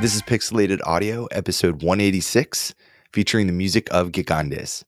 This is Pixelated Audio, episode 186, featuring the music of Gigandes.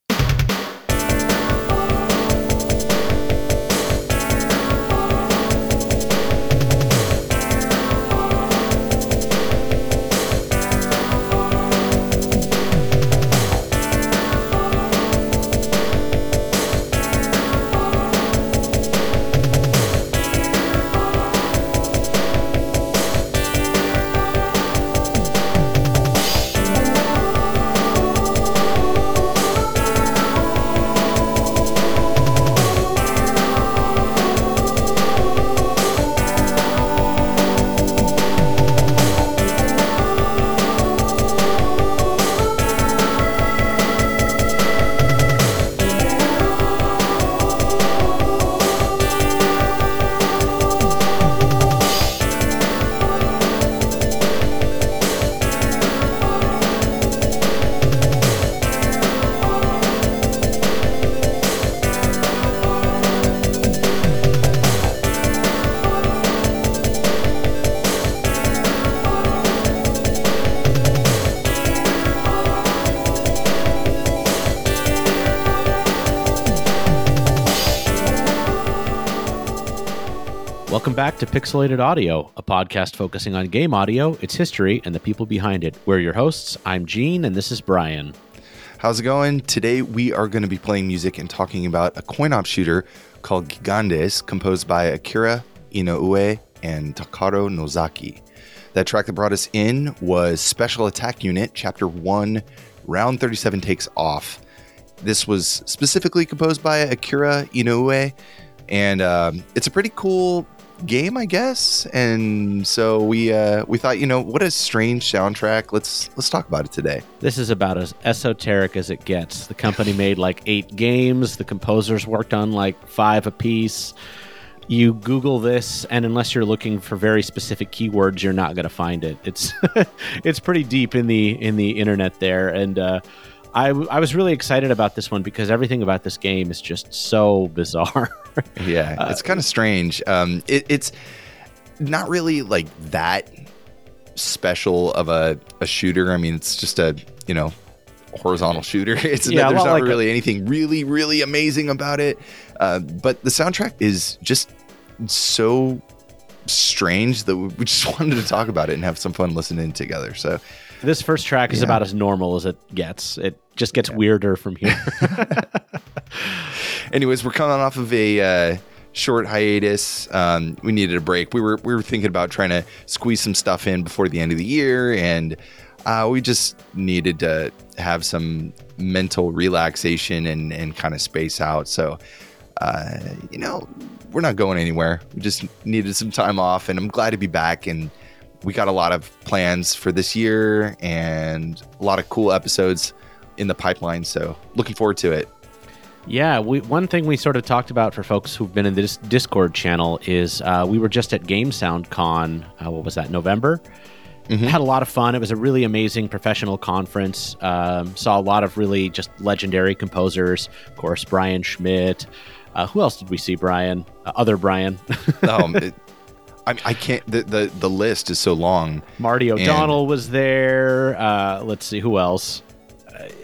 Pixelated Audio, a podcast focusing on game audio, its history, and the people behind it. We're your hosts. I'm Gene, and this is Brian. How's it going? Today we are going to be playing music and talking about a coin op shooter called Gigandes, composed by Akira Inoue and Takaro Nozaki. That track that brought us in was Special Attack Unit, Chapter 1, Round 37 Takes Off. This was specifically composed by Akira Inoue, and um, it's a pretty cool game, I guess. And so we uh, we thought, you know, what a strange soundtrack. Let's let's talk about it today. This is about as esoteric as it gets. The company made like eight games. The composers worked on like five apiece. You Google this, and unless you're looking for very specific keywords, you're not going to find it. It's it's pretty deep in the in the internet there, and uh, I I was really excited about this one because everything about this game is just so bizarre. yeah, it's kind of strange. Um, it, it's not really like that special of a, a shooter. I mean, it's just a you know horizontal shooter. It's Yeah, there's not like a- really anything really really amazing about it. Uh, but the soundtrack is just so strange that we just wanted to talk about it and have some fun listening together. So This first track is Yeah. about as normal as it gets. It just gets weirder from here. anyways, we're coming off of a uh, short hiatus. Um, we needed a break. We were we were thinking about trying to squeeze some stuff in before the end of the year, and uh, we just needed to have some mental relaxation and and kind of space out. So, uh, you know, we're not going anywhere. We just needed some time off, and I'm glad to be back. And we got a lot of plans for this year and a lot of cool episodes in the pipeline. So, looking forward to it. Yeah, we, one thing we sort of talked about for folks who've been in this Discord channel is uh, we were just at GameSoundCon. Uh, what was that? November. Had a lot of fun. It was a really amazing professional conference. Um, saw a lot of really just legendary composers. Of course, Brian Schmidt. Uh, who else did we see? Brian, uh, other Brian, um, it, I, I can't. The, the the list is so long. Marty O'Donnell was there. Uh, let's see who else.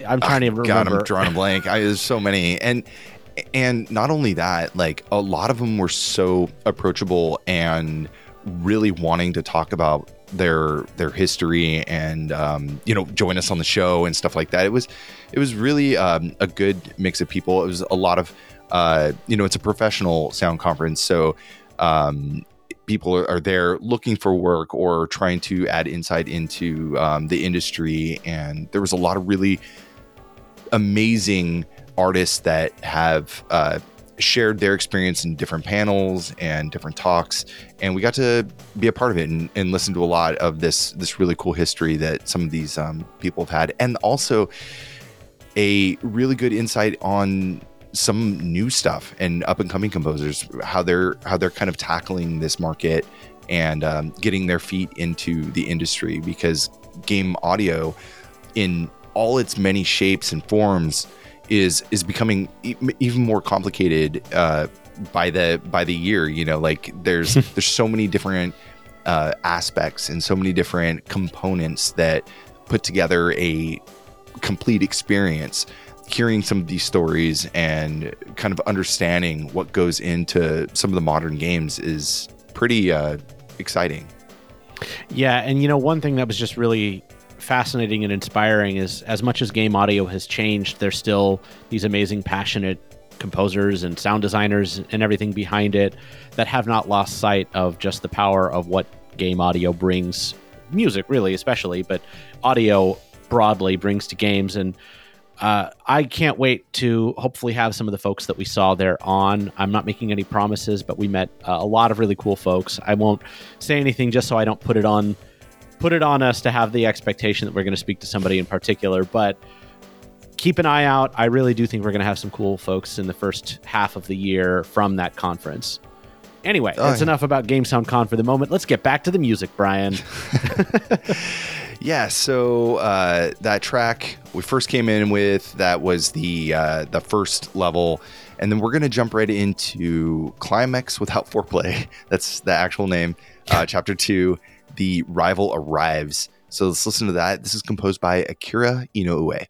I'm trying to remember. God. I'm drawing a blank. I, there's so many, and and not only that, like a lot of them were so approachable and really wanting to talk about their their history and um, you know join us on the show and stuff like that. It was it was really um, a good mix of people. It was a lot of uh, you know it's a professional sound conference, so um, people are, are there looking for work or trying to add insight into um, the industry. And there was a lot of really amazing artists that have uh, shared their experience in different panels and different talks and we got to be a part of it and, and listen to a lot of this this really cool history that some of these um, people have had and also a really good insight on some new stuff and up and coming composers how they're how they're kind of tackling this market and um, getting their feet into the industry because game audio in all its many shapes and forms is is becoming e- even more complicated uh, by the by the year. You know, like there's there's so many different uh, aspects and so many different components that put together a complete experience hearing some of these stories and kind of understanding what goes into some of the modern games is pretty uh, exciting. Yeah, and you know, one thing that was just really fascinating and inspiring is as much as game audio has changed, there's still these amazing, passionate composers and sound designers and everything behind it that have not lost sight of just the power of what game audio brings music really especially but audio broadly brings to games and uh, I can't wait to hopefully have some of the folks that we saw there on. I'm not making any promises, but we met uh, a lot of really cool folks. I won't say anything just so I don't put it on put it on us to have the expectation that we're going to speak to somebody in particular. But keep an eye out. I really do think we're going to have some cool folks in the first half of the year from that conference. Anyway, oh, that's yeah. enough about GameSoundCon for the moment. Let's get back to the music, Brian. yeah, so uh, that track we first came in with that was the uh, the first level, and then we're gonna jump right into Climax without foreplay. That's the actual name. Uh, chapter two, the rival arrives. So let's listen to that. This is composed by Akira Inoue.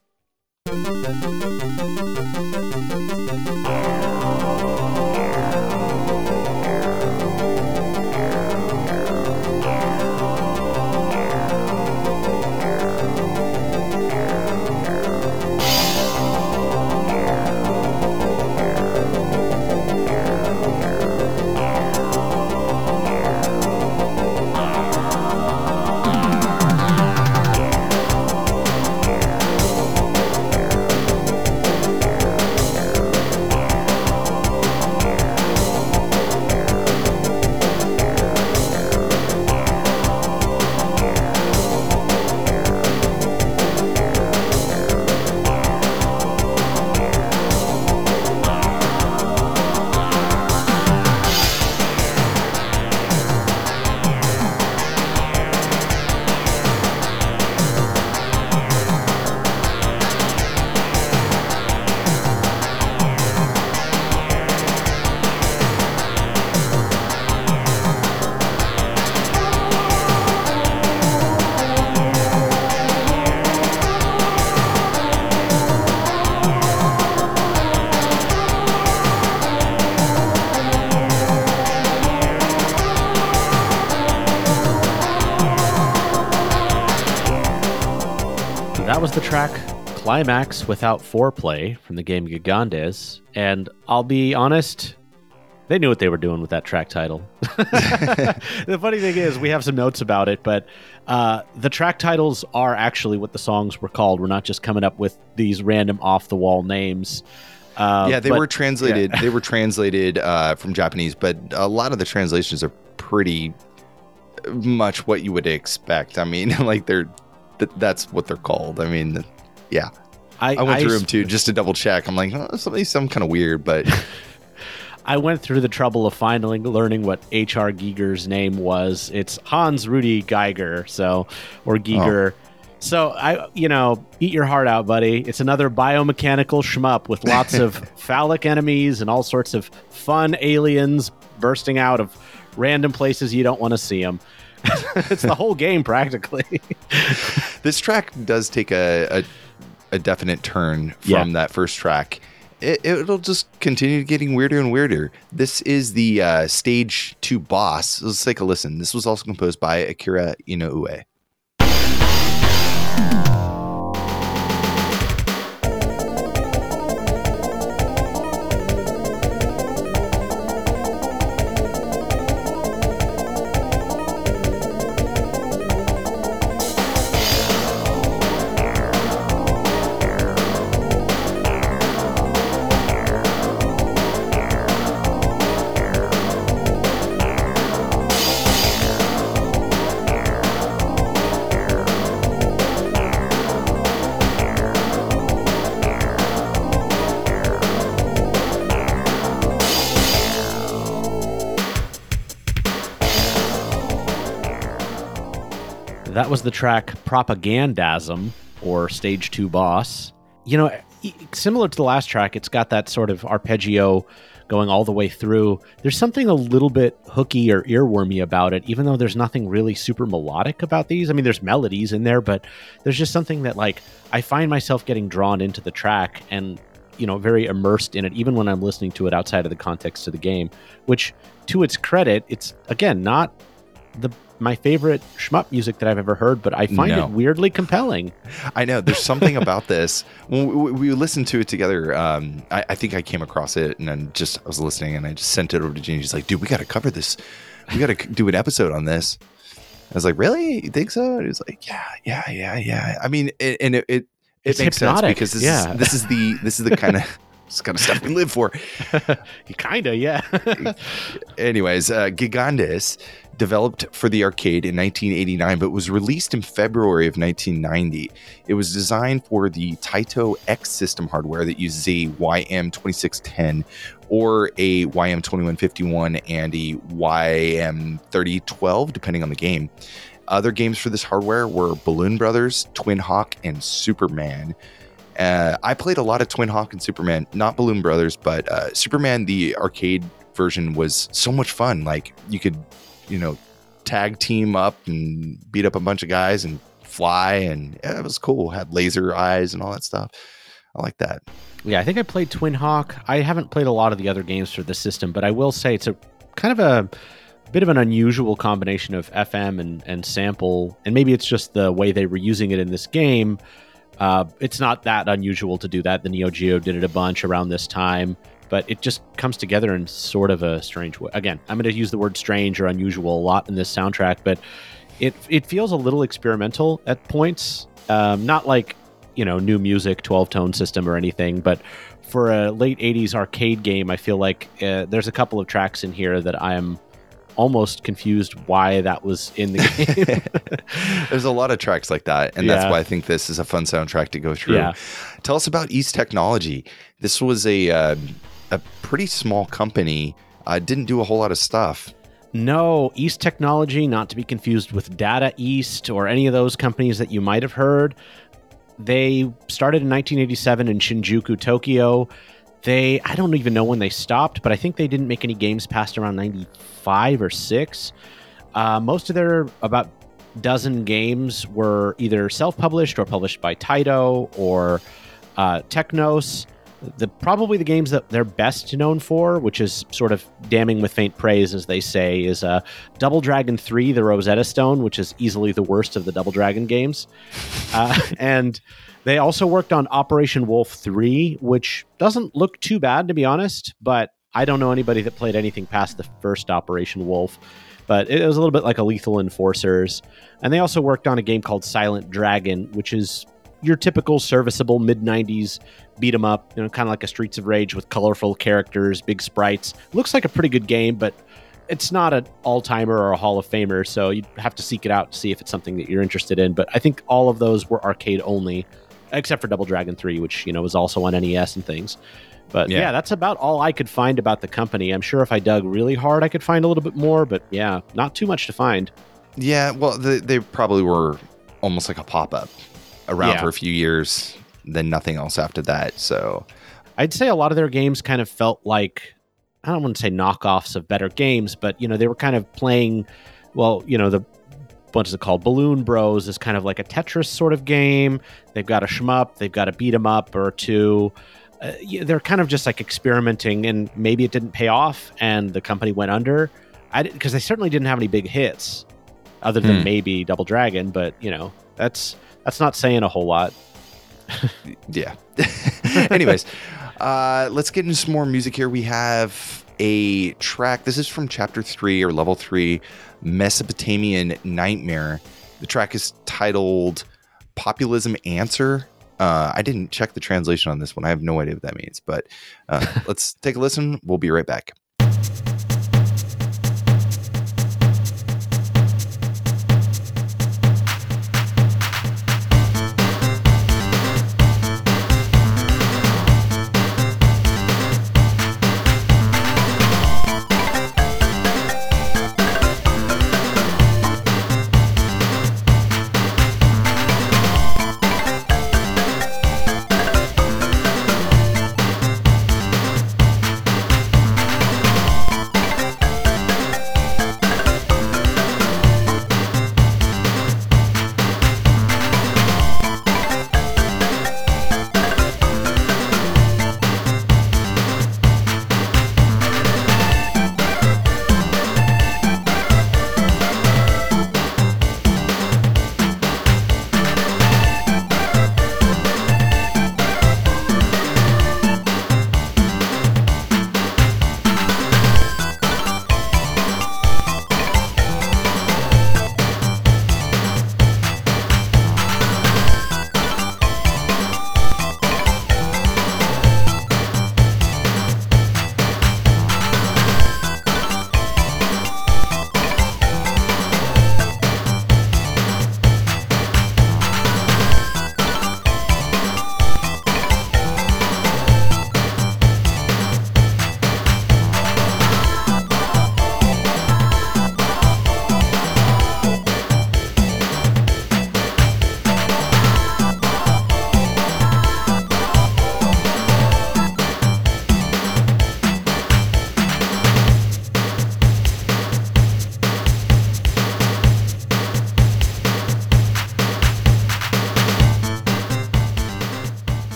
Climax Without Foreplay from the game Gigandes. And I'll be honest, they knew what they were doing with that track title. the funny thing is, we have some notes about it, but uh, the track titles are actually what the songs were called. We're not just coming up with these random off the wall names. Uh, yeah, they but, were translated. Yeah. they were translated uh, from Japanese, but a lot of the translations are pretty much what you would expect. I mean, like they're th- that's what they're called. I mean, yeah. I, I went I, through them too just to double check. I'm like, oh, something some kind of weird, but I went through the trouble of finally learning what H.R. Giger's name was. It's Hans Rudy Geiger, so or oh. Giger. Oh. So I, you know, eat your heart out, buddy. It's another biomechanical shmup with lots of phallic enemies and all sorts of fun aliens bursting out of random places you don't want to see them. it's the whole game practically. this track does take a, a, a definite turn from yeah. that first track. It, will just continue getting weirder and weirder. This is the uh, stage two boss. Let's take a listen. This was also composed by Akira Inoue. That was the track Propagandasm or Stage 2 Boss. You know, similar to the last track, it's got that sort of arpeggio going all the way through. There's something a little bit hooky or earwormy about it, even though there's nothing really super melodic about these. I mean, there's melodies in there, but there's just something that like I find myself getting drawn into the track and you know very immersed in it even when i'm listening to it outside of the context of the game which to its credit it's again not the my favorite shmup music that I've ever heard, but I find No. it weirdly compelling. I know there's something about this. When we, we listened to it together, um, I, I think I came across it and then just I was listening and I just sent it over to Gene. She's like, "Dude, we got to cover this. We got to do an episode on this." I was like, "Really? You think so?" And he was like, "Yeah, yeah, yeah, yeah." I mean, it, and it it, it It's makes hypnotic, sense because this yeah. is this is the this is the kind of this kind of stuff we live for. Kinda, yeah. Anyways, uh, Gigandes developed for the arcade in 1989, but was released in February of 1990. It was designed for the Taito X system hardware that uses a YM2610 or a YM2151 and a YM3012, depending on the game. Other games for this hardware were Balloon Brothers, Twin Hawk, and Superman. Uh, I played a lot of Twin Hawk and Superman, not Balloon Brothers, but uh, Superman, the arcade version, was so much fun. Like you could, you know, tag team up and beat up a bunch of guys and fly, and yeah, it was cool. Had laser eyes and all that stuff. I like that. yeah, I think I played Twin Hawk. I haven't played a lot of the other games for the system, but I will say it's a kind of a bit of an unusual combination of FM and, and sample, and maybe it's just the way they were using it in this game. Uh, it's not that unusual to do that. The Neo Geo did it a bunch around this time, but it just comes together in sort of a strange way. Again, I'm going to use the word strange or unusual a lot in this soundtrack, but it it feels a little experimental at points. Um, not like you know new music, 12 tone system or anything, but for a late 80s arcade game, I feel like uh, there's a couple of tracks in here that I am almost confused why that was in the game. There's a lot of tracks like that, and that's why I think this is a fun soundtrack to go through. Yeah. Tell us about East Technology. This was a uh, a pretty small company. Uh, didn't do a whole lot of stuff. No, East Technology, not to be confused with Data East or any of those companies that you might have heard. They started in 1987 in Shinjuku, Tokyo. They, I don't even know when they stopped, but I think they didn't make any games past around 95 or 6. Uh, most of their about dozen games were either self-published or published by Taito or uh, Technos. The probably the games that they're best known for, which is sort of damning with faint praise, as they say, is uh, Double Dragon Three: The Rosetta Stone, which is easily the worst of the Double Dragon games, uh, and they also worked on Operation Wolf Three, which doesn't look too bad to be honest, but I don't know anybody that played anything past the first Operation Wolf. But it was a little bit like a Lethal Enforcers, and they also worked on a game called Silent Dragon, which is your typical serviceable mid 90s beat 'em up, you know, kind of like a Streets of Rage with colorful characters, big sprites. Looks like a pretty good game, but it's not an all-timer or a Hall of Famer, so you'd have to seek it out to see if it's something that you're interested in. But I think all of those were arcade only, except for Double Dragon 3, which, you know, was also on NES and things. But Yeah. yeah. that's about all I could find about the company. I'm sure if I dug really hard, I could find a little bit more, but yeah, not too much to find. Yeah, well, they, they probably were almost like a pop up around Yeah. for a few years, then nothing else after that. So I'd say a lot of their games kind of felt like I don't want to say knockoffs of better games, but you know they were kind of playing. Well, you know the what is it called? Balloon Bros is kind of like a Tetris sort of game. They've got a shmup, they've got a beat 'em up or two. Uh, they're kind of just like experimenting, and maybe it didn't pay off, and the company went under. I because they certainly didn't have any big hits, other than Hmm. maybe Double Dragon. But you know that's that's not saying a whole lot. yeah. Anyways, uh, let's get into some more music here. We have a track. This is from chapter three or level three, Mesopotamian Nightmare. The track is titled Populism Answer. Uh, I didn't check the translation on this one. I have no idea what that means, but uh, let's take a listen. We'll be right back.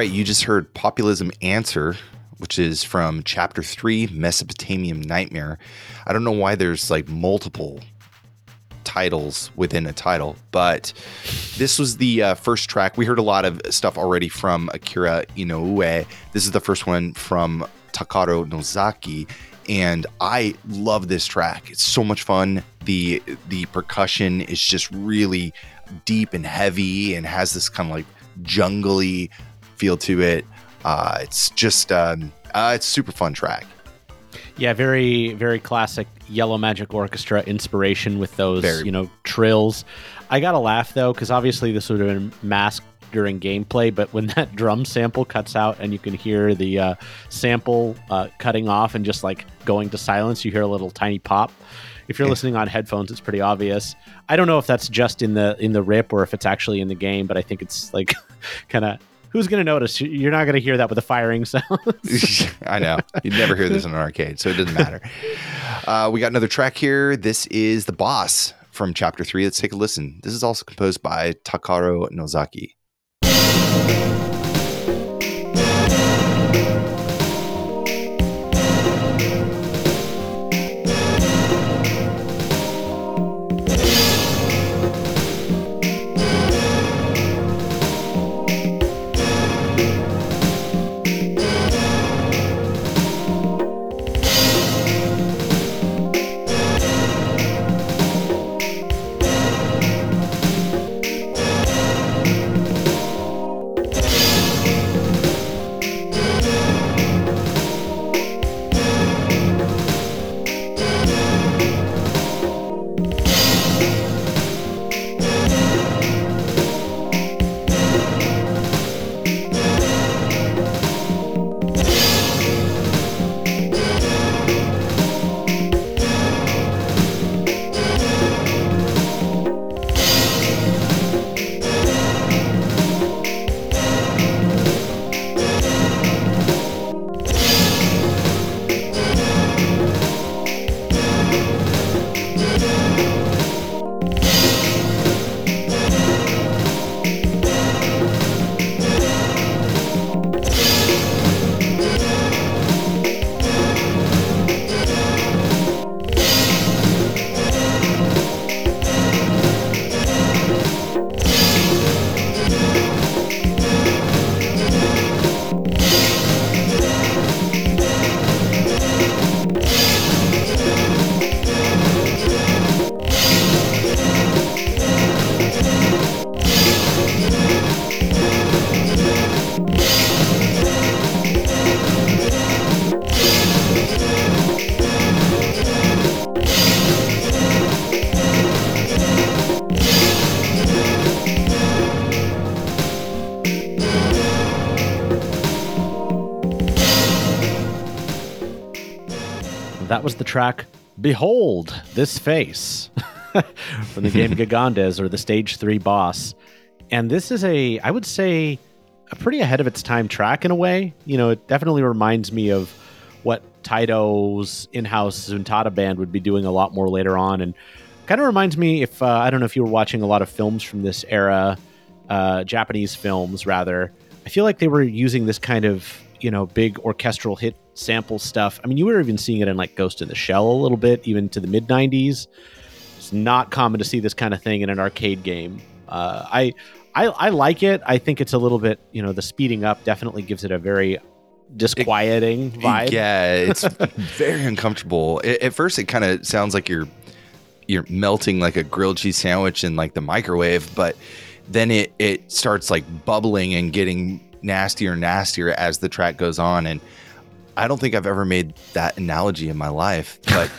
Right, you just heard Populism Answer, which is from chapter three, Mesopotamian Nightmare. I don't know why there's like multiple titles within a title, but this was the uh, first track. We heard a lot of stuff already from Akira Inoue. This is the first one from Takaro Nozaki, and I love this track. It's so much fun. the The percussion is just really deep and heavy, and has this kind of like jungly feel to it. Uh, it's just um, uh, it's super fun track. Yeah, very very classic Yellow Magic Orchestra inspiration with those Very. you know trills. I got to laugh though because obviously this would have been masked during gameplay, but when that drum sample cuts out and you can hear the uh, sample uh, cutting off and just like going to silence, you hear a little tiny pop. If you're Yeah. listening on headphones, it's pretty obvious. I don't know if that's just in the in the rip or if it's actually in the game, but I think it's like kind of who's going to notice? You're not going to hear that with the firing sound. I know. You'd never hear this in an arcade, so it doesn't matter. Uh, we got another track here. This is The Boss from Chapter 3. Let's take a listen. This is also composed by Takaro Nozaki. Behold This Face from the game Gigandes or the Stage 3 boss. And this is a, I would say, a pretty ahead of its time track in a way. You know, it definitely reminds me of what Taito's in house Zuntata band would be doing a lot more later on. And kind of reminds me if, uh, I don't know if you were watching a lot of films from this era, uh, Japanese films rather. I feel like they were using this kind of, you know, big orchestral hit sample stuff. I mean, you were even seeing it in like Ghost in the Shell a little bit, even to the mid 90s. It's not common to see this kind of thing in an arcade game. Uh, I, I, I like it. I think it's a little bit, you know, the speeding up definitely gives it a very disquieting vibe. Yeah, it's very uncomfortable. A- At first, it kind of sounds like you're you're melting like a grilled cheese sandwich in like the microwave, but then it it starts like bubbling and getting nastier and nastier as the track goes on. And I don't think I've ever made that analogy in my life, but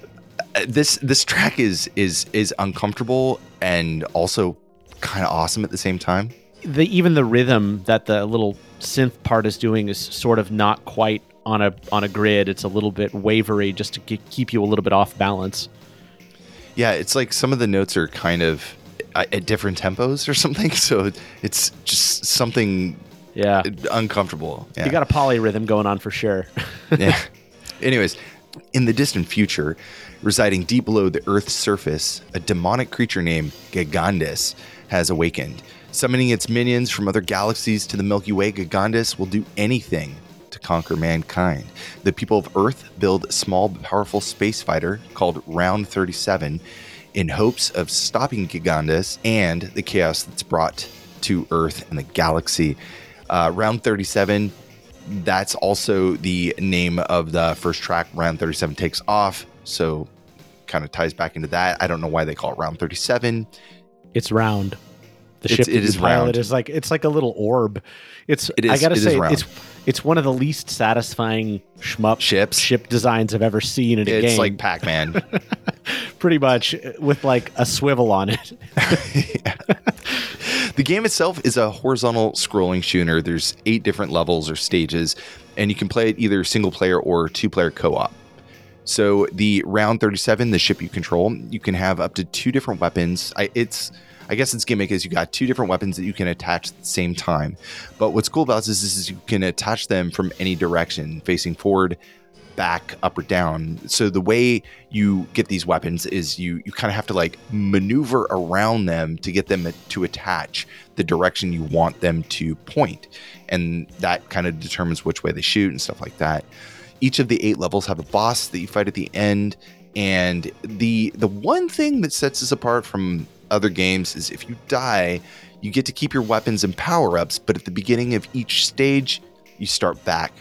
uh, this this track is is is uncomfortable and also kind of awesome at the same time. the even the rhythm that the little synth part is doing is sort of not quite on a on a grid. It's a little bit wavery just to keep you a little bit off balance. Yeah, it's like some of the notes are kind of uh, at different tempos or something. So it's just something Yeah, uncomfortable. Yeah. you got a polyrhythm going on for sure. yeah. Anyways, in the distant future, residing deep below the Earth's surface, a demonic creature named Gigandes has awakened. Summoning its minions from other galaxies to the Milky Way, Gigandes will do anything to conquer mankind. The people of Earth build a small but powerful space fighter called Round 37 in hopes of stopping Gigandes and the chaos that's brought to Earth and the galaxy. Uh, Round 37, that's also the name of the first track, Round 37 Takes Off. So kind of ties back into that. I don't know why they call it Round 37. It's round. The ship it that you is pilot round. is like it's like a little orb. It's It I gotta it is say round. it's it's one of the least satisfying shmup Ships. ship designs I've ever seen in a It's game. It's like Pac Man. pretty much uh, with like a swivel on it. The game itself is a horizontal scrolling shooter. There's eight different levels or stages, and you can play it either single player or two player co op. So the round 37, the ship you control, you can have up to two different weapons. I, it's I guess its gimmick is you got two different weapons that you can attach at the same time. But what's cool about this is, is you can attach them from any direction, facing forward, back, up or down. So the way you get these weapons is you you kind of have to like maneuver around them to get them to attach the direction you want them to point, and that kind of determines which way they shoot and stuff like that. Each of the eight levels have a boss that you fight at the end, and the the one thing that sets this apart from other games is if you die, you get to keep your weapons and power ups, but at the beginning of each stage, you start back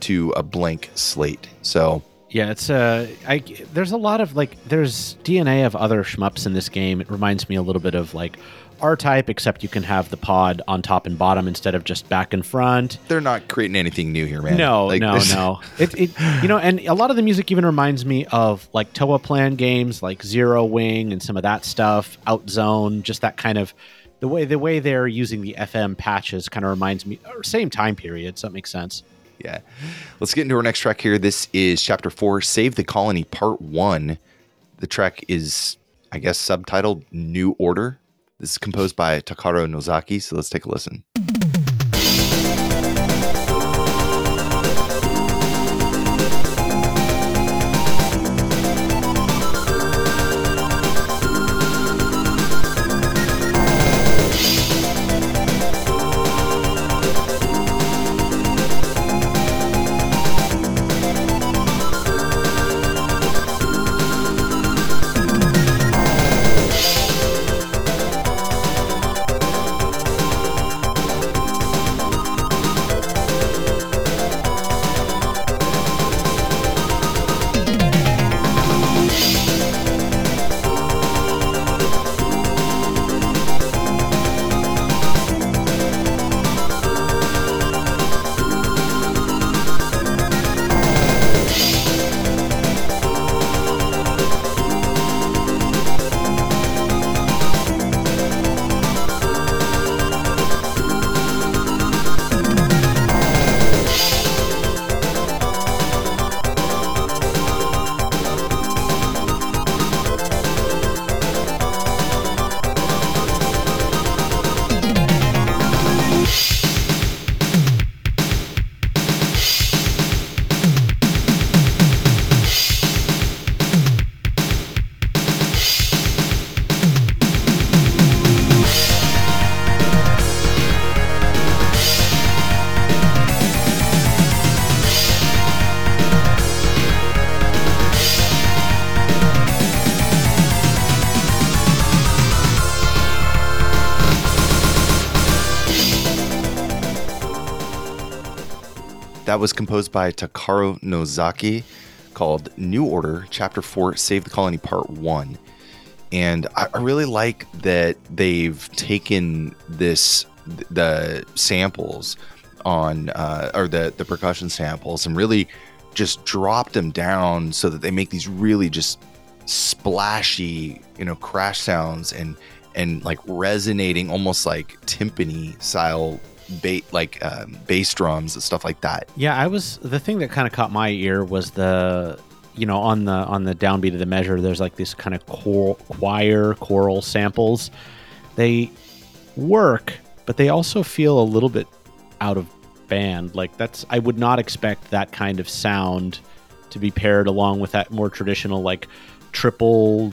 to a blank slate. So Yeah, it's uh, I there's a lot of like there's DNA of other shmups in this game. It reminds me a little bit of like R-Type, except you can have the pod on top and bottom instead of just back and front. they're not creating anything new here, man. No, Like, no, no. It, it, you know, and a lot of the music even reminds me of like Toaplan games, like Zero Wing and some of that stuff. Outzone, just that kind of the way the way they're using the FM patches kind of reminds me, or same time period, so that makes sense. Yeah. Let's get into our next track here. This is chapter four, Save the Colony, part one. The track is, I guess, subtitled New Order. This is composed by Takaro Nozaki. So let's take a listen. That was composed by Takaro Nozaki called New Order, Chapter 4, Save the Colony, Part 1. And I, I really like that they've taken this, the samples on, uh, or the, the percussion samples, and really just dropped them down so that they make these really just splashy, you know, crash sounds and, and like resonating almost like timpani style ba- like um, bass drums and stuff like that. Yeah, I was the thing that kind of caught my ear was the you know on the on the downbeat of the measure there's like this kind of chor- choir choral samples. They work, but they also feel a little bit out of band. Like that's I would not expect that kind of sound to be paired along with that more traditional like triple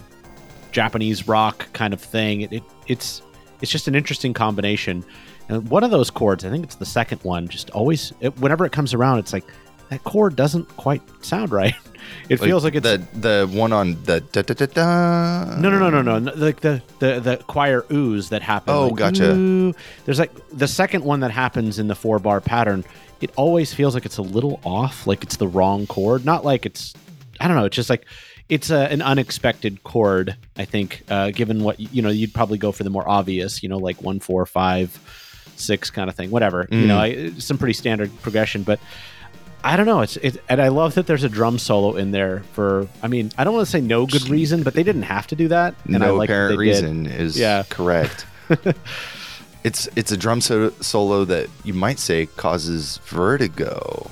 Japanese rock kind of thing. It, it it's it's just an interesting combination. And one of those chords, I think it's the second one, just always it, whenever it comes around, it's like that chord doesn't quite sound right. It feels like it's the the one on the da, da, da, da. no, no, no, no, no. Like the the the choir oohs that happen. Oh, like, gotcha. ooh. There's like the second one that happens in the four bar pattern. It always feels like it's a little off, like it's the wrong chord. Not like it's, I don't know. It's just like it's a, an unexpected chord. I think, uh, given what you know, you'd probably go for the more obvious, you know, like one, four, five, six kind of thing. Whatever, you Mm. know, I, some pretty standard progression, but. I don't know. It's it, and I love that there's a drum solo in there for. I mean, I don't want to say no good reason, but they didn't have to do that. And I no like that apparent they did. reason is Yeah. correct. it's it's a drum so- solo that you might say causes vertigo.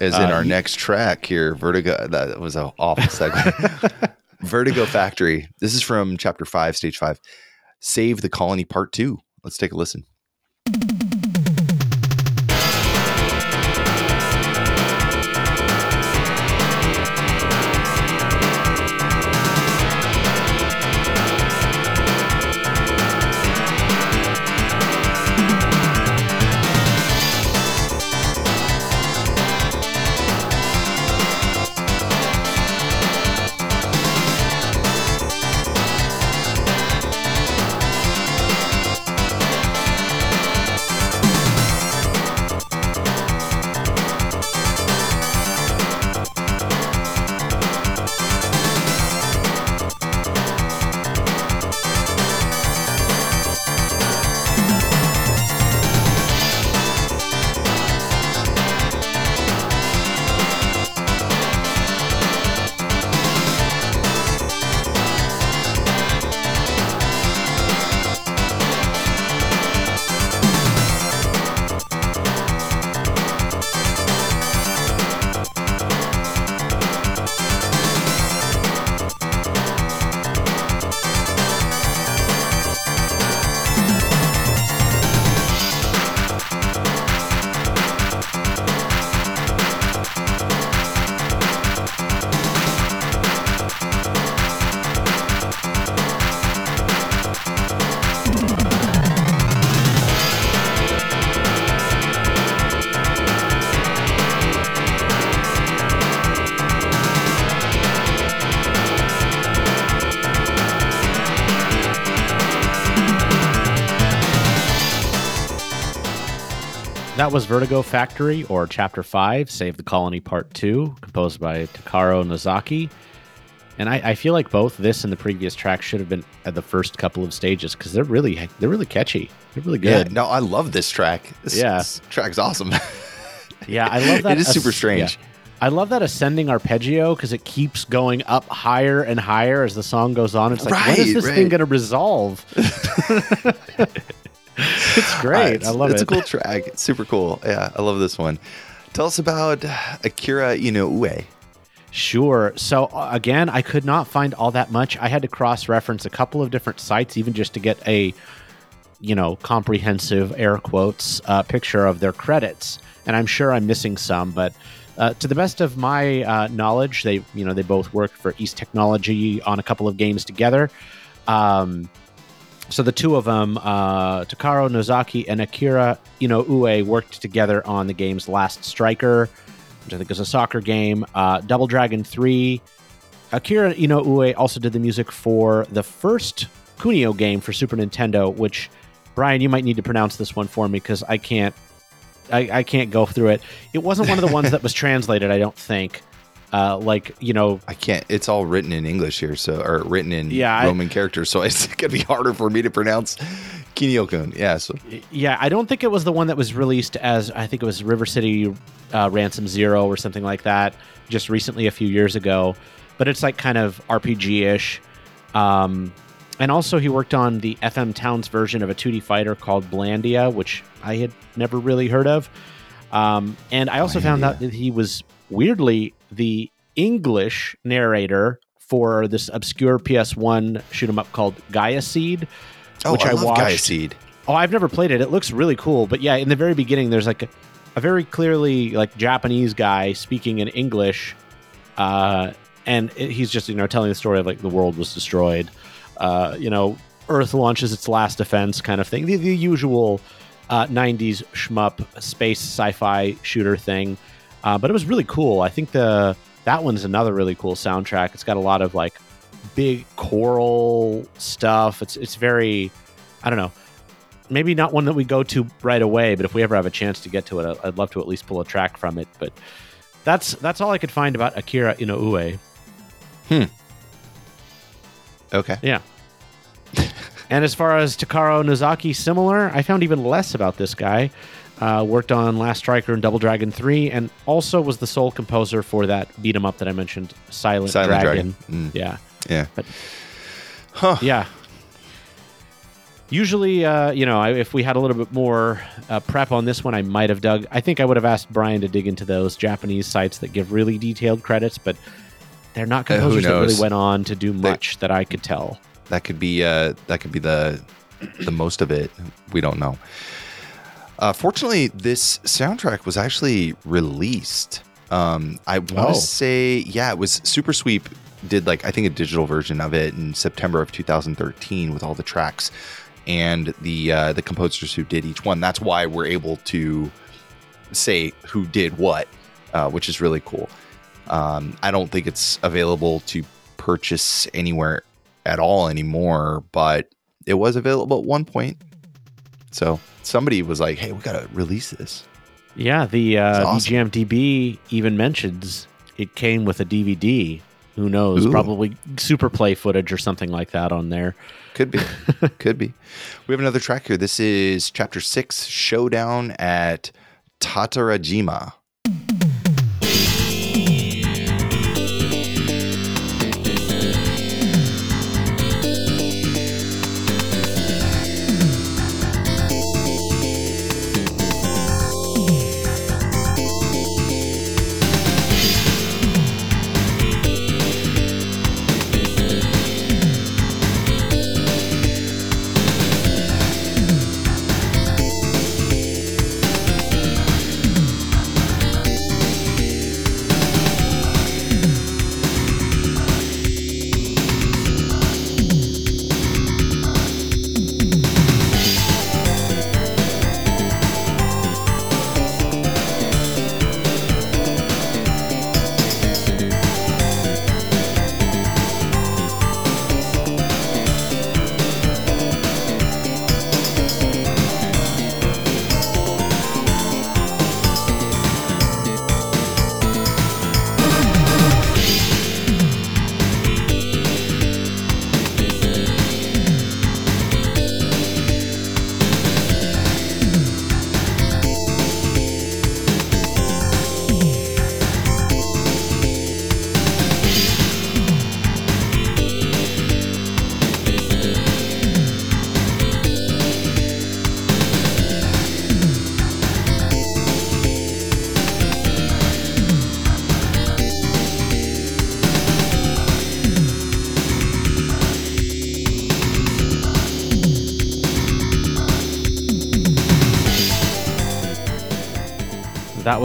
As in Uh, our ye- next track here, Vertigo. That was an awful segue. Vertigo Factory. This is from chapter five, stage five. Save the Colony Part Two. Let's take a listen. That was Vertigo Factory, or Chapter 5, Save the Colony Part 2, composed by Takaro Nozaki. And I, I feel like both this and the previous track should have been at the first couple of stages because they're really they're really catchy. They're really good. Yeah, no, I love this track. This, Yeah. this track's awesome. Yeah, I love that. It is super strange. yeah. I love that ascending arpeggio because it keeps going up higher and higher as the song goes on. It's like, when is this right. thing going to resolve? it's great. I love it's it. It's a cool track. It's super cool. Yeah, I love this one. Tell us about Akira Inoue. Sure. So uh, again, I could not find all that much. I had to cross-reference a couple of different sites even just to get a, you know, comprehensive air quotes uh, picture of their credits. And I'm sure I'm missing some, but uh, to the best of my uh, knowledge, they, you know, they both worked for East Technology on a couple of games together. Um, so the two of them, uh, Takaro Nozaki and Akira Inoue, worked together on the games Last Striker, which I think is a soccer game, uh, Double Dragon 3. Akira Inoue also did the music for the first Kunio game for Super Nintendo, which Brian, you might need to pronounce this one for me because I can't, I, I can't go through it. It wasn't one of the ones that was translated, I don't think. Uh, like you know, I can't. It's all written in English here, so or written in Yeah, I- Roman characters, so it's gonna be harder for me to pronounce Kinyo-kun. Yeah, so Yeah, I don't think it was the one that was released as I think it was River City uh, Ransom Zero or something like that, just recently a few years ago. But it's like kind of RPG ish. Um, and also, he worked on the FM Towns version of a 2D fighter called Blandia, which I had never really heard of. Um, and I also found out that he was weirdly the English narrator for this obscure PS1 shoot 'em up called Gaia Seed. oh, Which I, I love watched. Gaia Seed. Oh, I've never played it. It looks really cool. But yeah, in the very beginning, there's like a, a very clearly like Japanese guy speaking in English, uh, and it- he's just you know telling the story of like the world was destroyed. Uh, you know, Earth launches its last defense kind of thing. The, the usual uh, 90s shmup space sci-fi shooter thing. Uh, but it was really cool. I think the that one's another really cool soundtrack. It's got a lot of like big choral stuff. It's it's very I don't know. Maybe not one that we go to right away, but if we ever have a chance to get to it, I'd love to at least pull a track from it. But that's that's all I could find about Akira Inoue. Hmm. Okay. Yeah. and as far as Takaro Nozaki, similar, I found even less about this guy. Uh, worked on Last Striker and Double Dragon 3, and also was the sole composer for that beat 'em up that I mentioned, Silent, Silent Dragon. Dragon. Mm. Yeah. Yeah. But- huh. Yeah. Usually, uh, you know, I- if we had a little bit more uh, prep on this one, I might have dug. I think I would have asked Brian to dig into those Japanese sites that give really detailed credits, but they're not Uh, composers that really went on to do much that I could tell. That could be uh that could be the the most of it. We don't know. Uh, fortunately, this soundtrack was actually released. Um, I want to Oh. say, yeah, it was Super Sweep did like I think a digital version of it in September of 2013 with all the tracks and the uh, the composers who did each one. That's why we're able to say who did what, uh, which is really cool. Um, I don't think it's available to purchase anywhere at all anymore, but it was available at one point. So somebody was like, "Hey, we gotta release this." Yeah, the uh, awesome. VGMDB even mentions it came with a DVD. Who knows? Ooh. Probably super play footage or something like that on there. Could be, could be. We have another track here. This is Chapter Six, Showdown at Tatarajima.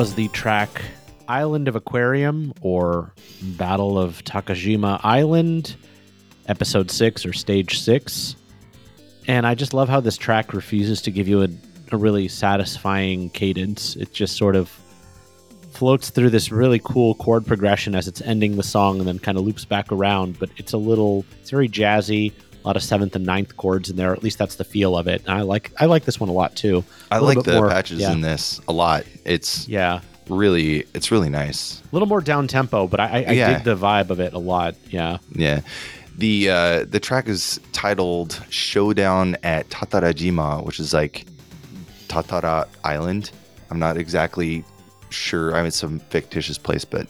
Was the track Island of Aquarium or Battle of Takajima Island, episode six or stage six. And I just love how this track refuses to give you a, a really satisfying cadence. It just sort of floats through this really cool chord progression as it's ending the song and then kind of loops back around. But it's a little, it's very jazzy, a lot of seventh and ninth chords in there. At least that's the feel of it. And I like, I like this one a lot too. I like the more- patches yeah. in this a lot. It's Yeah. really, it's really nice. a little more down tempo, but I, I, I dig the vibe of it a lot. Yeah, Yeah. The uh the track is titled Showdown at Tatarajima, which is like Tatara Island. I'm not exactly sure. I mean, it's some fictitious place, but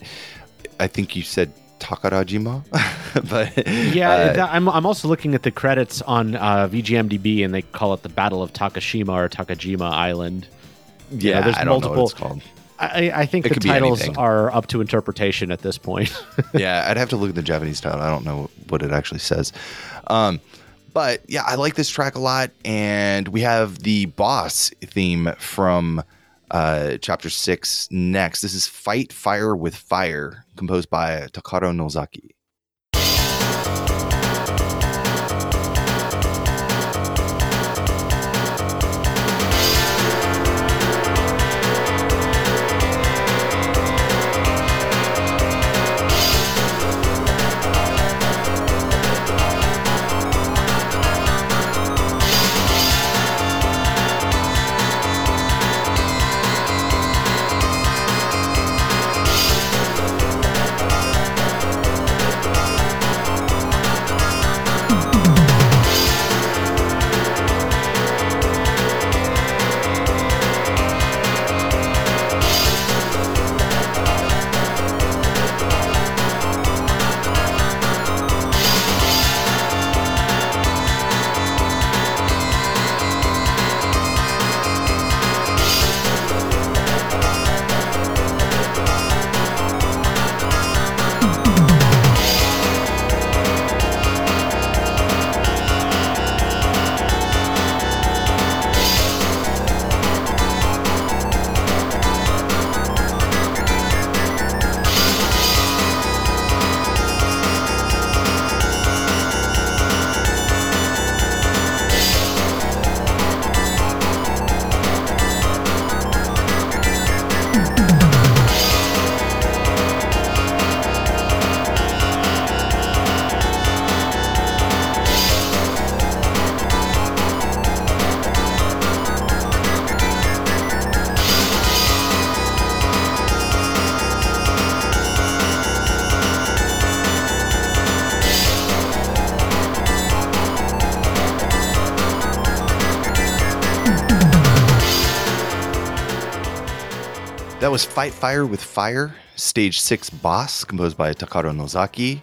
I think you said Takarajima. but yeah. uh, I'm, I'm also looking at the credits on uh, VGMDB, and they call it the Battle of Takashima or Takajima Island. You yeah, know, there's I don't know what multiple- it's called. I, I think It the titles are up to interpretation at this point. yeah, I'd have to look at the Japanese title. I don't know what it actually says. Um, but yeah, I like this track a lot. And we have the boss theme from uh, chapter six next. This is Fight Fire with Fire, composed by Takaro Nozaki. That was Fight Fire with Fire, Stage 6 Boss, composed by Takaro Nozaki.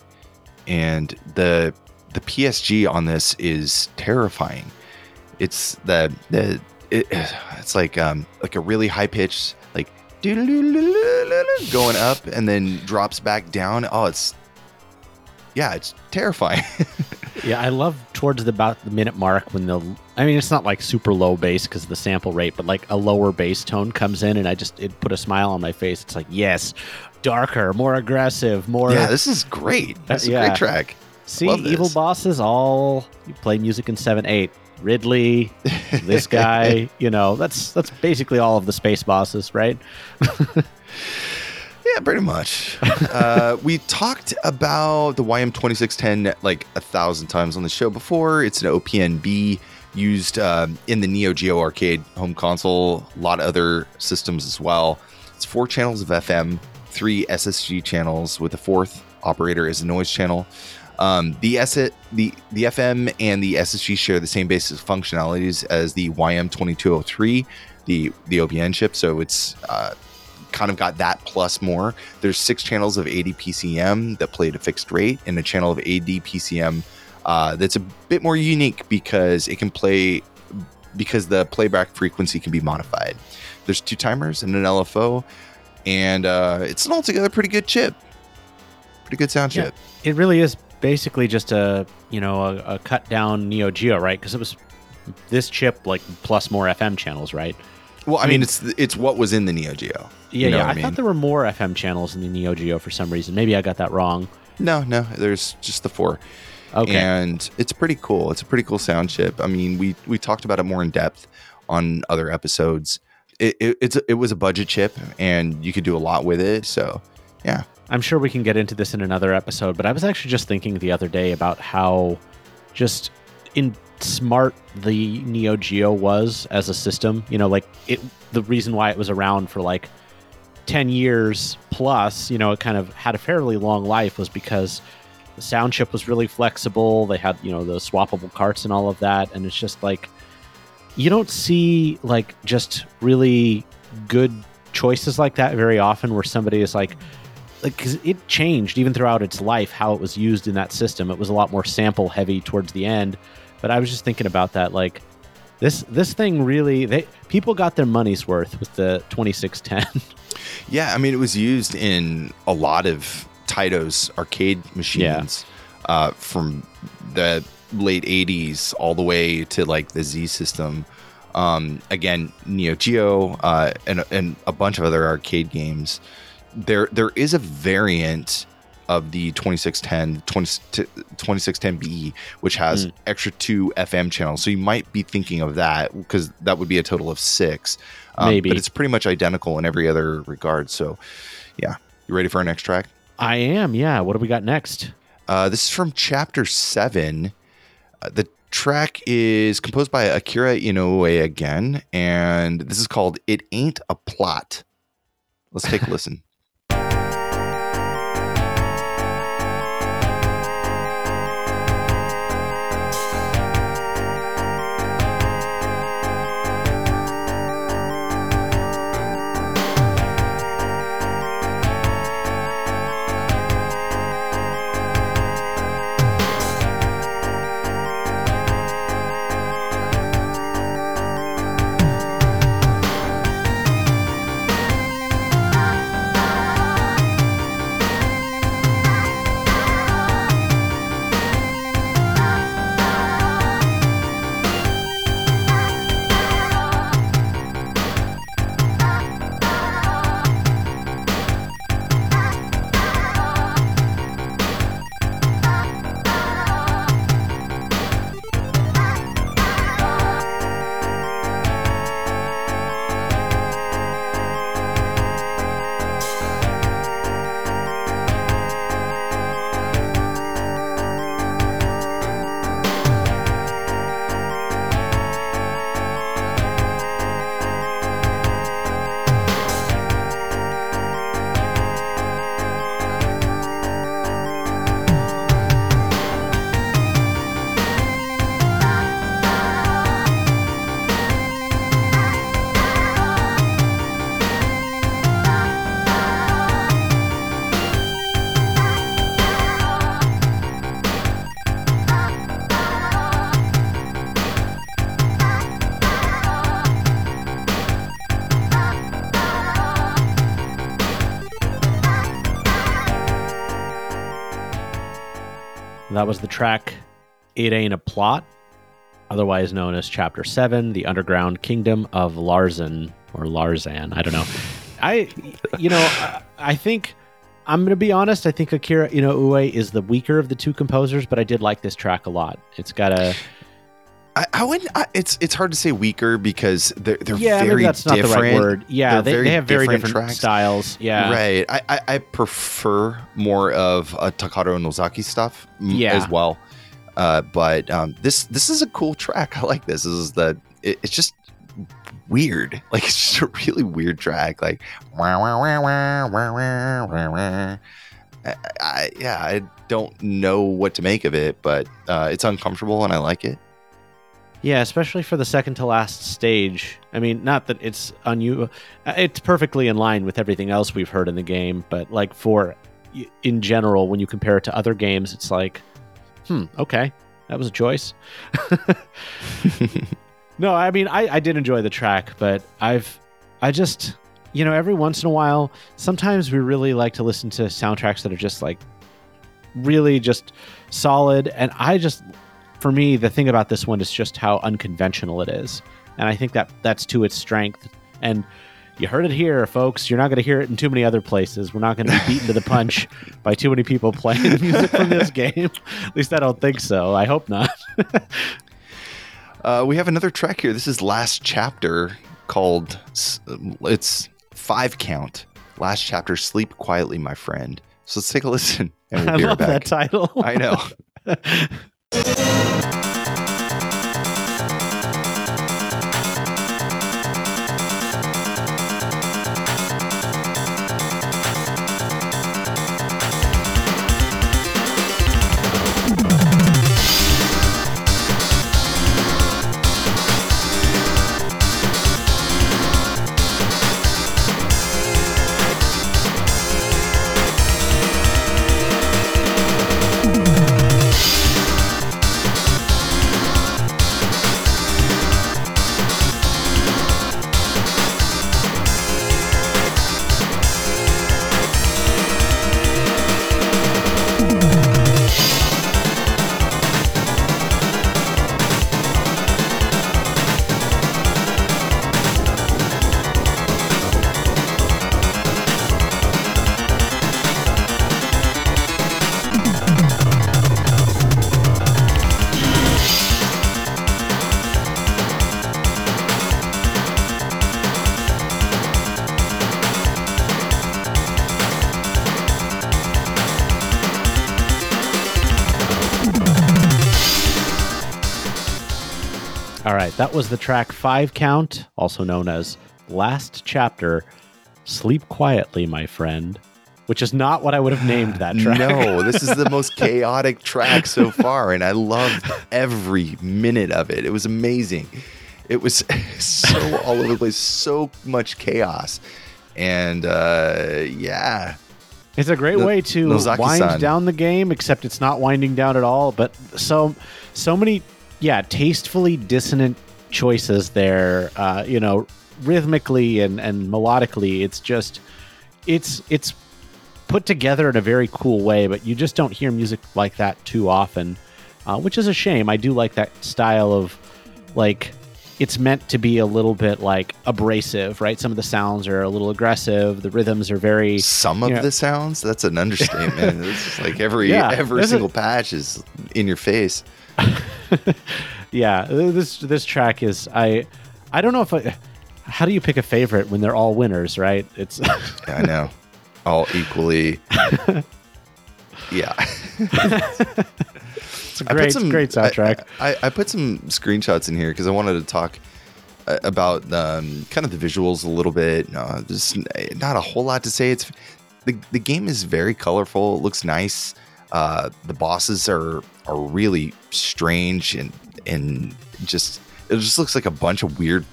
And the the PSG on this is terrifying. It's the the it, it's like um like a really high pitch like going up and then drops back down. Oh, it's yeah, it's terrifying. yeah, I love towards the about the minute mark when the I mean it's not like super low bass because of the sample rate, but like a lower bass tone comes in and I just it put a smile on my face. It's like yes, darker, more aggressive, more. Yeah, this is great. That's uh, a great track. See, evil bosses all you play music in seven eight. Ridley, this guy, you know, that's that's basically all of the space bosses, right? Yeah, pretty much. uh, we talked about the YM2610 like a thousand times on the show before. It's an OPNB used uh, in the Neo Geo arcade home console, a lot of other systems as well. It's four channels of FM, three SSG channels, with the fourth operator as a noise channel. Um, the S the the FM and the SSG share the same basic functionalities as the YM2203, the the OPN chip. So it's uh, kind of got that plus more. There's six channels of ADPCM that play at a fixed rate, and a channel of ADPCM uh, that's a bit more unique because it can play because the playback frequency can be modified. There's two timers and an LFO, and uh, it's an altogether pretty good chip. Pretty good sound yeah, chip. It really is basically just a you know a, a cut down Neo Geo, right? Because it was this chip like plus more FM channels, right? Well, I, I mean, mean, it's it's what was in the Neo Geo. Yeah, you know yeah. I, I mean? thought there were more FM channels in the Neo Geo for some reason. Maybe I got that wrong. No, no. There's just the four. Okay. And it's pretty cool. It's a pretty cool sound chip. I mean, we we talked about it more in depth on other episodes. It, it it's it was a budget chip, and you could do a lot with it. So, yeah. I'm sure we can get into this in another episode, but I was actually just thinking the other day about how just in smart the Neo Geo was as a system. You know, like it the reason why it was around for like 10 years plus, you know, it kind of had a fairly long life was because the sound chip was really flexible. They had, you know, the swappable carts and all of that. And it's just like, you don't see like just really good choices like that very often where somebody is like, like because it changed even throughout its life how it was used in that system. It was a lot more sample heavy towards the end, but I was just thinking about that. Like this this thing really they people got their money's worth with the 2610. yeah, I mean it was used in a lot of Taito's arcade machines yeah. uh, from the late 80s all the way to like the Z system. Um, again, Neo Geo uh, and, and a bunch of other arcade games. There there is a variant of the 2610 20, 2610B, which has mm. extra two FM channels. So you might be thinking of that because that would be a total of six. Um, Maybe. But it's pretty much identical in every other regard. So, yeah. You ready for our next track? I am. Yeah. What do we got next? Uh, this is from chapter seven. Uh, the track is composed by Akira Inoue again, and this is called It Ain't a Plot. Let's take a listen. That was the track It Ain't a Plot, otherwise known as Chapter 7, The Underground Kingdom of Larzan, or Larzan. I don't know. I, you know, I, I think. I'm going to be honest. I think Akira Inoue is the weaker of the two composers, but I did like this track a lot. It's got a I, I wouldn't. I, it's it's hard to say weaker because they're they're yeah, very that's not different. the right word. Yeah, They're they, have very different different, styles. Yeah, Right. I, I, I prefer more of uh, Takaro Nozaki stuff Yeah. as well. Uh, but um, this this is a cool track. I like this. This is the it, it's just weird. Like it's just a really weird track. Like wah, wah, wah, wah, wah, wah, wah, wah. I, I, yeah, I don't know what to make of it, but uh, it's uncomfortable and I like it. Yeah, especially for the second to last stage. I mean, not that it's unu- uh, It's perfectly in line with everything else we've heard in the game, but like for in general, when you compare it to other games, it's like, hmm, okay, that was a choice. no, I mean, I, I did enjoy the track, but I've, I just, you know, every once in a while, sometimes we really like to listen to soundtracks that are just like really just solid. And I just, for me, the thing about this one is just how unconventional it is. And I think that that's to its strength. And you heard it here, folks. You're not going to hear it in too many other places. We're not going to be beaten to the punch by too many people playing the music from this game. At least I don't think so. I hope not. Uh, we have another track here. This is last chapter called it's five count. Last chapter, sleep quietly, my friend. So let's take a listen, and we'll I be right love that title. I know. That was the track Five Count, also known as Last Chapter. Sleep quietly, my friend. Which is not what I would have named that track. No, this is the most chaotic track so far, and I loved every minute of it. It was amazing. It was so all over the place, so much chaos, and uh, yeah, It's a great way to Nozaki-san. wind down the game, except it's not winding down at all. But so so many, yeah, tastefully dissonant choices there. Uh, you know, rhythmically and and melodically, it's just it's it's put together in a very cool way. But you just don't hear music like that too often, uh, which is a shame. I do like that style of like it's meant to be a little bit like abrasive, right? Some of the sounds are a little aggressive. The rhythms are very some of Yeah. the sounds. That's an understatement. it's like every Yeah, every there's a- single patch is in your face. yeah this this track is i i don't know if i how do you pick a favorite when they're all winners right it's I know, all equally. Yeah. it's a I put great some- great soundtrack I, I, I put some screenshots in here because I wanted to talk uh, about um, kind of the visuals a little bit. No, there's not a whole lot to say. It's the, the game is very colorful. It looks nice. Uh, the bosses are are really strange and and just it just looks like a bunch of weird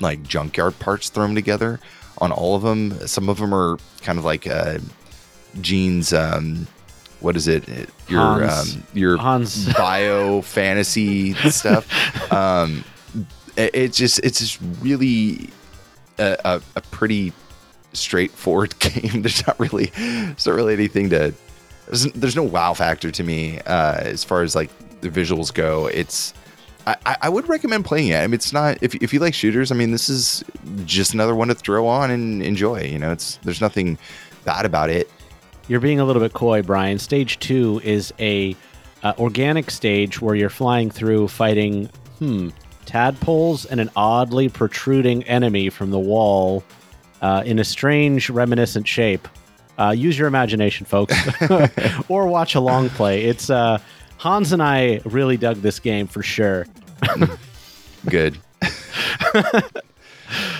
like junkyard parts thrown together on all of them. Some of them are kind of like uh, Gene's um, what is it? Your Hans- um, your Hans- bio fantasy stuff. Um, it, it's just it's just really a, a, a pretty straightforward game. There's not really there's not really anything to there's, there's no wow factor to me uh, as far as like the visuals go. It's I, I would recommend playing it. I mean, it's not if if you like shooters. I mean, this is just another one to throw on and enjoy. You know, it's there's nothing bad about it. You're being a little bit coy, Brian. Stage two is a uh, organic stage where you're flying through fighting hmm tadpoles and an oddly protruding enemy from the wall uh, in a strange reminiscent shape. Uh, use your imagination, folks, or watch a long play. It's uh, Hans and I really dug this game for sure. Good.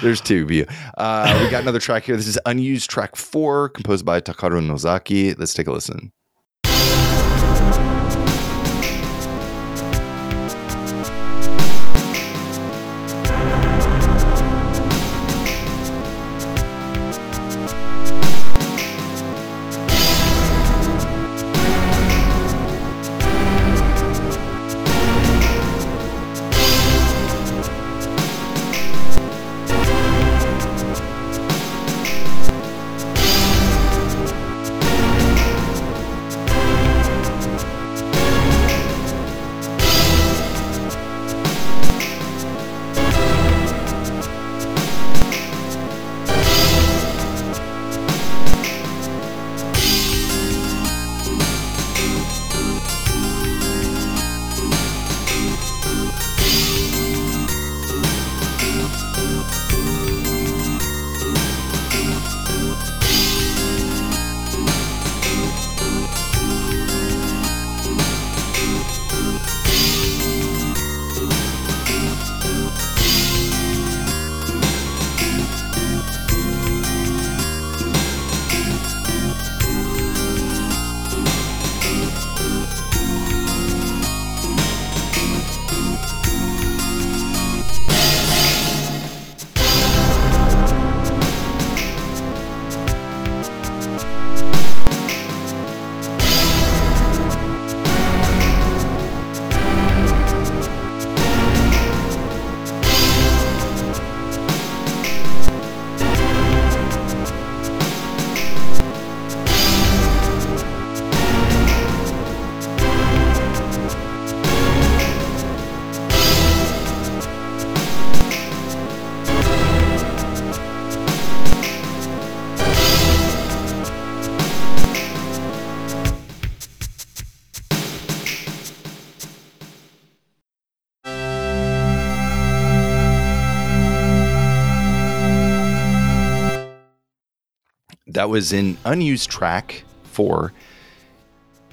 There's two of you. Uh, we got another track here. This is unused track four, composed by Takaro Nozaki. Let's take a listen. That was an unused track for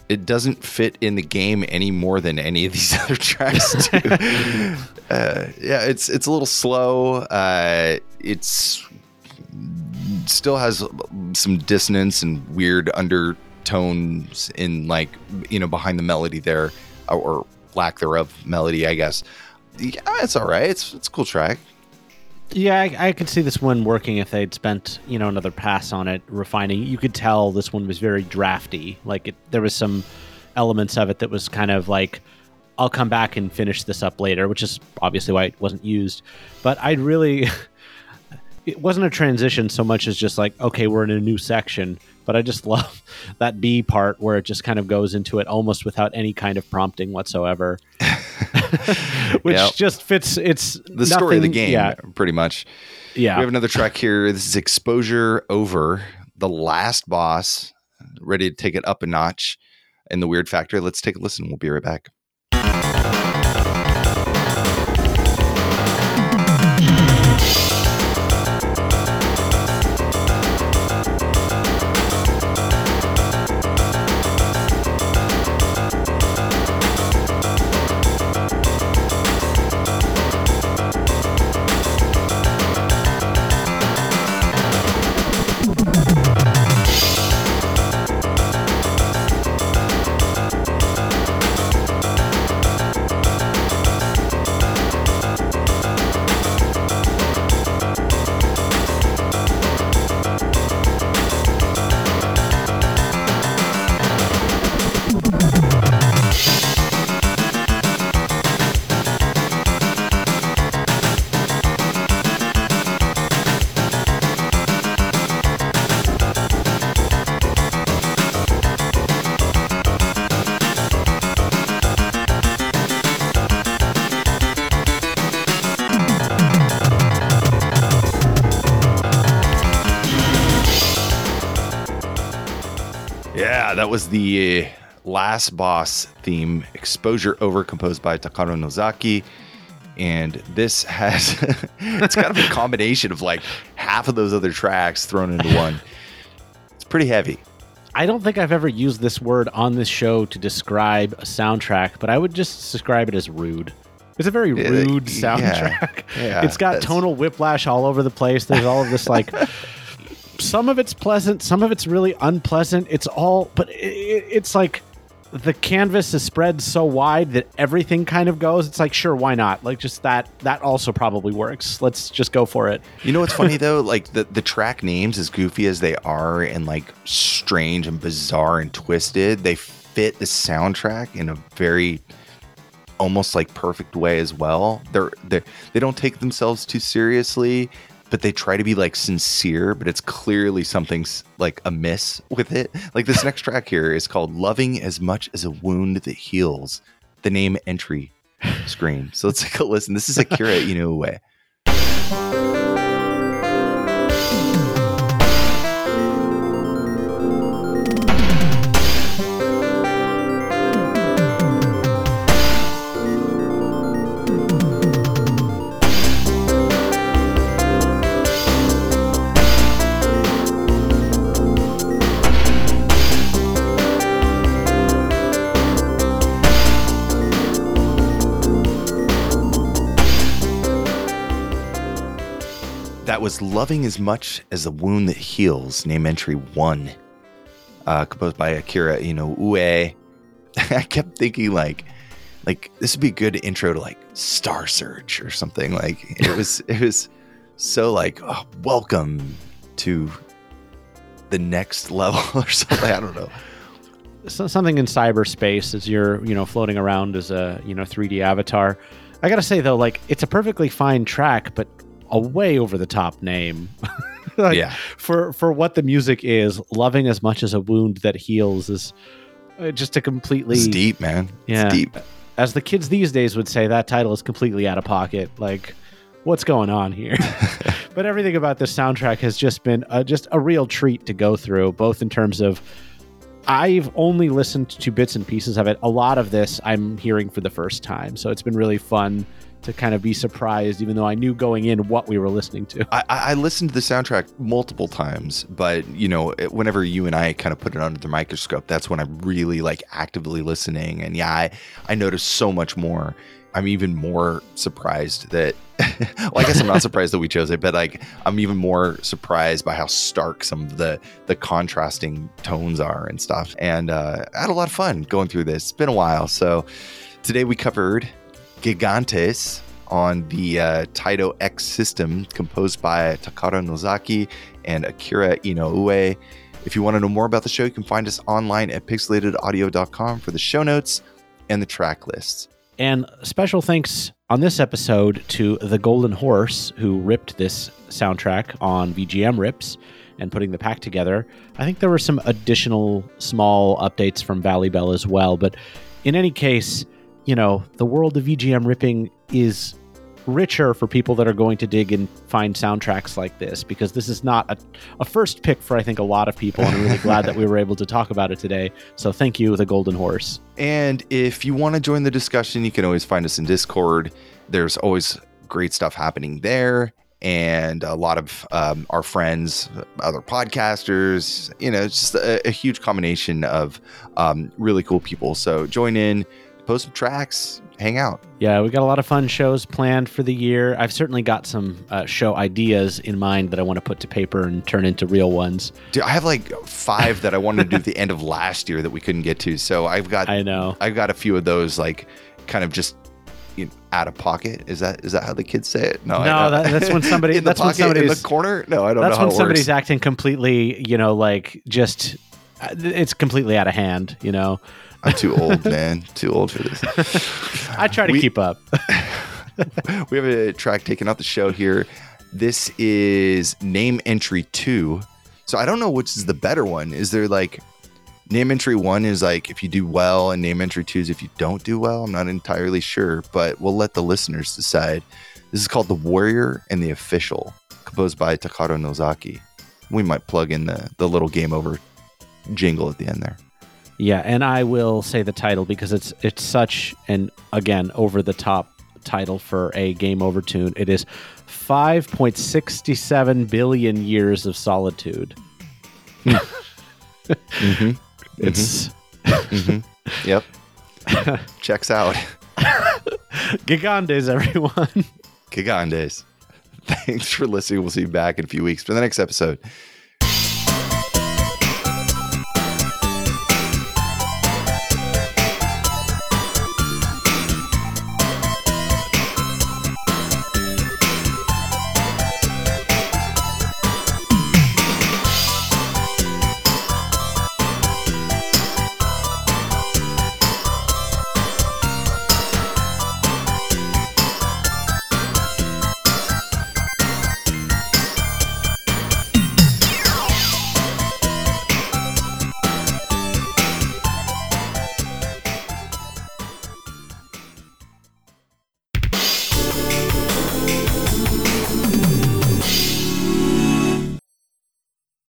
it doesn't fit in the game any more than any of these other tracks do. uh, yeah, it's it's a little slow. Uh, it's still has some dissonance and weird undertones in like you know behind the melody there or lack thereof melody, I guess. Yeah, it's all right. It's it's a cool track. Yeah, I, I, could see this one working if they'd spent you know another pass on it, refining. You could tell this one was very drafty. Like it, there was some elements of it that was kind of like, I'll come back and finish this up later, which is obviously why it wasn't used. But I'd really, it wasn't a transition so much as just like, okay, we're in a new section. But I just love that B part where it just kind of goes into it almost without any kind of prompting whatsoever. which yep. just fits. It's the nothing, story of the game, yeah. pretty much. Yeah. We have another track here. This is Exposure Over, the last boss, ready to take it up a notch in the Weird Factory. Let's take a listen. We'll be right back. Was the uh, last boss theme, Exposure Over, composed by Takaro Nozaki. And this has, it's kind of a combination of like half of those other tracks thrown into one. It's pretty heavy. I don't think I've ever used this word on this show to describe a soundtrack, but I would just describe it as rude. It's a very uh, rude soundtrack. Yeah, yeah, it's got tonal whiplash all over the place. There's all of this like some of it's pleasant, some of it's really unpleasant. It's all but it, it's like the canvas is spread so wide that everything kind of goes. It's like sure, why not? Like just that that also probably works. Let's just go for it. You know what's funny though? Like the the track names, as goofy as they are, and like strange and bizarre and twisted, they fit the soundtrack in a very almost like perfect way as well. They're they they don't take themselves too seriously, but they try to be like sincere, but it's clearly something's like amiss with it. Like this next track here is called Loving as Much as a Wound That Heals. The name entry screen. So let's take a listen. This is Akira Inoue. Was Loving as Much as a Wound That Heals, name entry one, uh, composed by Akira Inoue. I kept thinking like, like this would be a good intro to like Star Search or something. Like it was, it was so like, oh, welcome to the next level or something. I don't know. So, something in cyberspace as you're, you know, floating around as a, you know, 3D avatar. I gotta say though, like it's a perfectly fine track, but a way over the top name. like, Yeah. For for what the music is, loving as much as a wound that heals is uh, just a completely It's deep, man. Yeah. It's deep. as the kids these days would say, that title is completely out of pocket. Like, what's going on here? but everything about this soundtrack has just been uh, just a real treat to go through, both in terms of I've only listened to bits and pieces of it. A lot of this I'm hearing for the first time, so it's been really fun to kind of be surprised, even though I knew going in what we were listening to. I, I listened to the soundtrack multiple times, but you know, whenever you and I kind of put it under the microscope, that's when I'm really like actively listening. And yeah, I, I noticed so much more. I'm even more surprised that, well, I guess I'm not surprised that we chose it, but like I'm even more surprised by how stark some of the the contrasting tones are and stuff. And uh, I had a lot of fun going through this. It's been a while, so today we covered Gigandes on the uh, Taito X system, composed by Takaro Nozaki and Akira Inoue. If you want to know more about the show, you can find us online at pixelatedaudio.com for the show notes and the track lists. And special thanks on this episode to the Golden Horse, who ripped this soundtrack on VGM Rips and putting the pack together. I think there were some additional small updates from Valley Bell as well. But in any case, you know, the world of VGM ripping is richer for people that are going to dig and find soundtracks like this because this is not a, a first pick for I think a lot of people and I'm really glad that we were able to talk about it today. So thank you, the Golden Horse. And if you want to join the discussion, you can always find us in Discord. There's always great stuff happening there. And a lot of um, our friends, other podcasters, you know, it's just a, a huge combination of um, really cool people. So join in, post some tracks, hang out. Yeah, we got a lot of fun shows planned for the year. I've certainly got some uh, show ideas in mind that I want to put to paper and turn into real ones. Dude, I have like five that I wanted to do at the end of last year that we couldn't get to. So I've got I know. I've got a few of those like kind of just you know, out of pocket. Is that is that how the kids say it? No, No, don't- that- that's when somebody- in the that's when pocket in the somebody's- corner. No, I don't That's know how when somebody's works. acting completely, you know, like just uh, it's completely out of hand, you know. I'm too old, man. Too old for this. I try to We- keep up. we have a track taken off the show here. This is name entry two. So I don't know which is the better one. Is there like name entry one is like if you do well, and name entry two is if you don't do well? I'm not entirely sure, but we'll let the listeners decide. This is called The Warrior and the Official, composed by Takaro Nozaki. We might plug in the, the little game over jingle at the end there. Yeah, and I will say the title because it's it's such an again over the top title for a game over tune. It is 5.67 billion years of solitude. Mm-hmm. It's Yep. Checks out. Gigandes, everyone. Gigandes. Thanks for listening. We'll see you back in a few weeks for the next episode